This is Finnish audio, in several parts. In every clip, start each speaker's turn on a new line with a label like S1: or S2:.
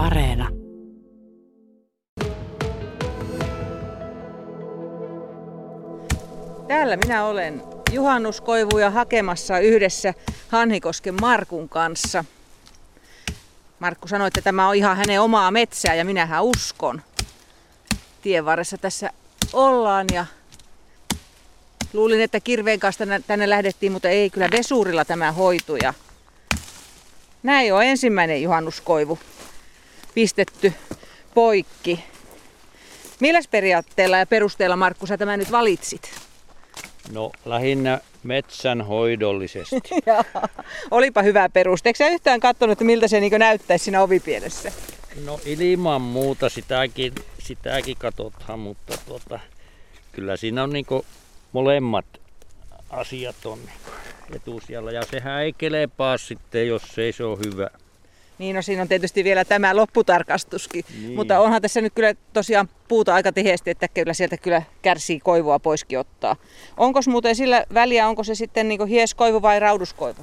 S1: Areena.
S2: Täällä minä olen juhannuskoivuja hakemassa yhdessä Hanhikosken Markun kanssa. Markku sanoi, että tämä on ihan hänen omaa metsää ja minähän uskon. Tien varressa tässä ollaan ja luulin, että kirveen kanssa tänne lähdettiin, mutta ei kyllä vesurilla tämä hoitu. Ja näin on ensimmäinen juhannuskoivu pistetty poikki. Milläs periaatteella ja perusteella Markku sä tämä nyt valitsit?
S3: No lähinnä metsän hoidollisesti.
S2: Olipa hyvä peruste. Eikö sä yhtään katsonut, että miltä se niin näyttäisi siinä ovipielessä?
S3: No ilman muuta sitäkin, sitäkin katsotaan, mutta tuota, kyllä siinä on niin molemmat asiat on etusijalla. Ja sehän ei kelepaa sitten, jos ei se ole hyvä.
S2: Niin, no siinä on tietysti vielä tämä lopputarkastuskin. Niin. Mutta onhan tässä nyt kyllä tosiaan puuta aika tiheesti, että kyllä sieltä kyllä kärsii koivua poiskin ottaa. Onko muuten sillä väliä, onko se sitten niin hieskoivu vai rauduskoivu?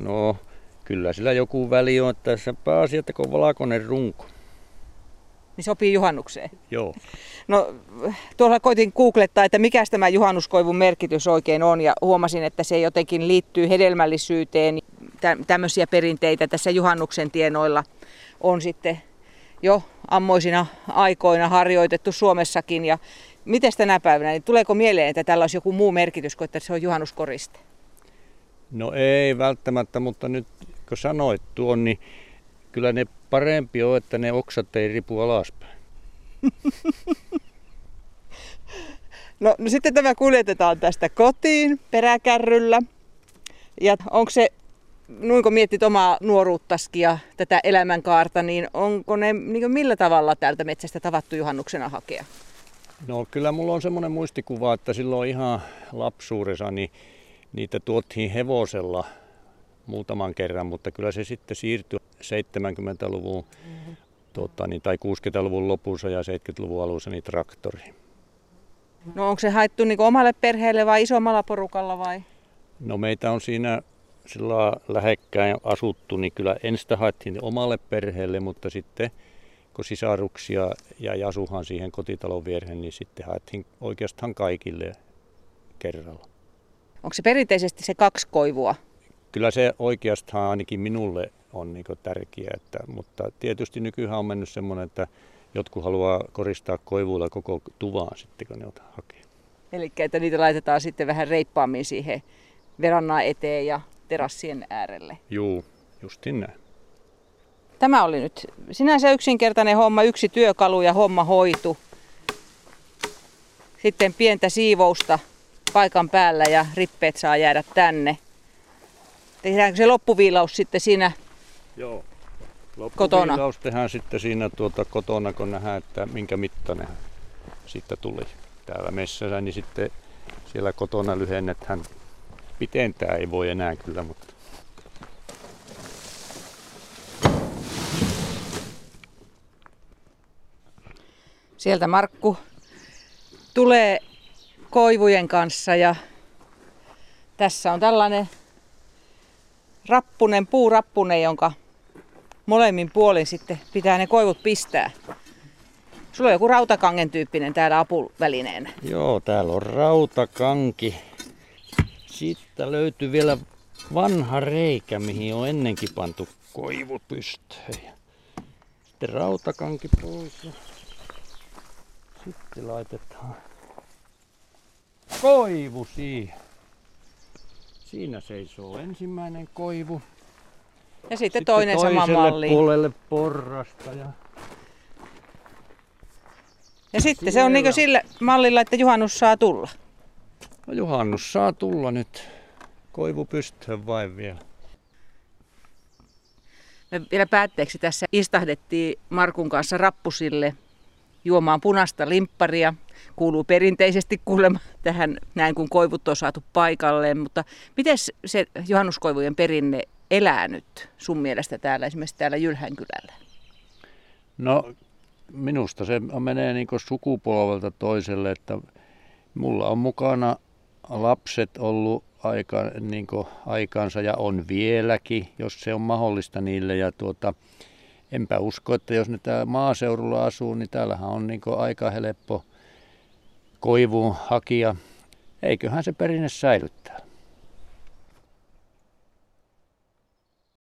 S3: No, kyllä sillä joku väli on, että se pääasia, että kun valkoinen runko.
S2: Niin sopii juhannukseen?
S3: Joo.
S2: No tuolla koitin googlettaa, että mikä tämä juhannuskoivun merkitys oikein on ja huomasin, että se jotenkin liittyy hedelmällisyyteen. Tä- tämmöisiä perinteitä tässä juhannuksen tienoilla on sitten jo ammoisina aikoina harjoitettu Suomessakin. Ja miten tänä päivänä, niin tuleeko mieleen, että tällä olisi joku muu merkitys kuin että se on juhannuskoriste?
S3: No ei välttämättä, mutta nyt kun sanoit tuon, niin kyllä ne parempi on, että ne oksat ei ripu alaspäin.
S2: no, no sitten tämä kuljetetaan tästä kotiin peräkärryllä. Ja onko se, noin kun mietit omaa nuoruuttaskin ja tätä elämänkaarta, niin onko ne niin millä tavalla täältä metsästä tavattu juhannuksena hakea?
S3: No kyllä mulla on semmoinen muistikuva, että silloin ihan lapsuudessa niin niitä tuottiin hevosella muutaman kerran, mutta kyllä se sitten siirtyi 70-luvun mm-hmm. tota, niin, tai 60-luvun lopussa ja 70-luvun alussa niin traktoriin.
S2: No onko se haettu niin omalle perheelle vai isommalla porukalla vai?
S3: No meitä on siinä sillä lähekkäin asuttu, niin kyllä ensin haettiin omalle perheelle, mutta sitten kun sisaruksia ja asuhan siihen kotitalon viereen, niin sitten haettiin oikeastaan kaikille kerralla.
S2: Onko se perinteisesti se kaksi koivua
S3: kyllä se oikeastaan ainakin minulle on niin tärkeää, että, mutta tietysti nykyään on mennyt semmoinen, että jotkut haluaa koristaa koivuilla koko tuvaan sitten, kun ne hakea.
S2: Eli että niitä laitetaan sitten vähän reippaammin siihen verannan eteen ja terassien äärelle.
S3: Juu, justin näin.
S2: Tämä oli nyt sinänsä yksinkertainen homma, yksi työkalu ja homma hoitu. Sitten pientä siivousta paikan päällä ja rippeet saa jäädä tänne. Tehdäänkö se loppuviilaus sitten siinä
S3: Joo.
S2: kotona?
S3: Loppuviilaus tehdään sitten siinä tuota kotona, kun nähdään, että minkä mittainen sitten tuli täällä messässä, niin sitten siellä kotona lyhennetään. Pitentää ei voi enää kyllä, mutta
S2: Sieltä Markku tulee koivujen kanssa ja tässä on tällainen rappunen, puurappunen, jonka molemmin puolin sitten pitää ne koivut pistää. Sulla on joku rautakangen tyyppinen täällä apuvälineenä.
S3: Joo, täällä on rautakanki. Sitten löytyy vielä vanha reikä, mihin on ennenkin pantu koivu pystöön. Sitten rautakanki pois ja sitten laitetaan koivu siihen. Siinä seisoo ensimmäinen koivu.
S2: Ja sitten, sitten toinen sama malli.
S3: puolelle porrasta. Ja,
S2: ja sitten Siellä. se on niin sillä mallilla, että juhannus saa tulla.
S3: No juhannus saa tulla nyt. Koivu pystyy vain vielä.
S2: Me vielä päätteeksi tässä istahdettiin Markun kanssa rappusille juomaan punaista limpparia kuuluu perinteisesti kuulemma tähän näin, kun koivut on saatu paikalleen. Mutta miten se juhannuskoivujen perinne elää nyt sun mielestä täällä, esimerkiksi täällä Jylhänkylällä?
S3: No minusta se menee niin sukupolvelta toiselle, että mulla on mukana lapset ollut aika, niin aikansa ja on vieläkin, jos se on mahdollista niille. Ja tuota, enpä usko, että jos ne täällä maaseudulla asuu, niin täällähän on niin aika helppo koivuun hakia. Eiköhän se perinne säilyttää.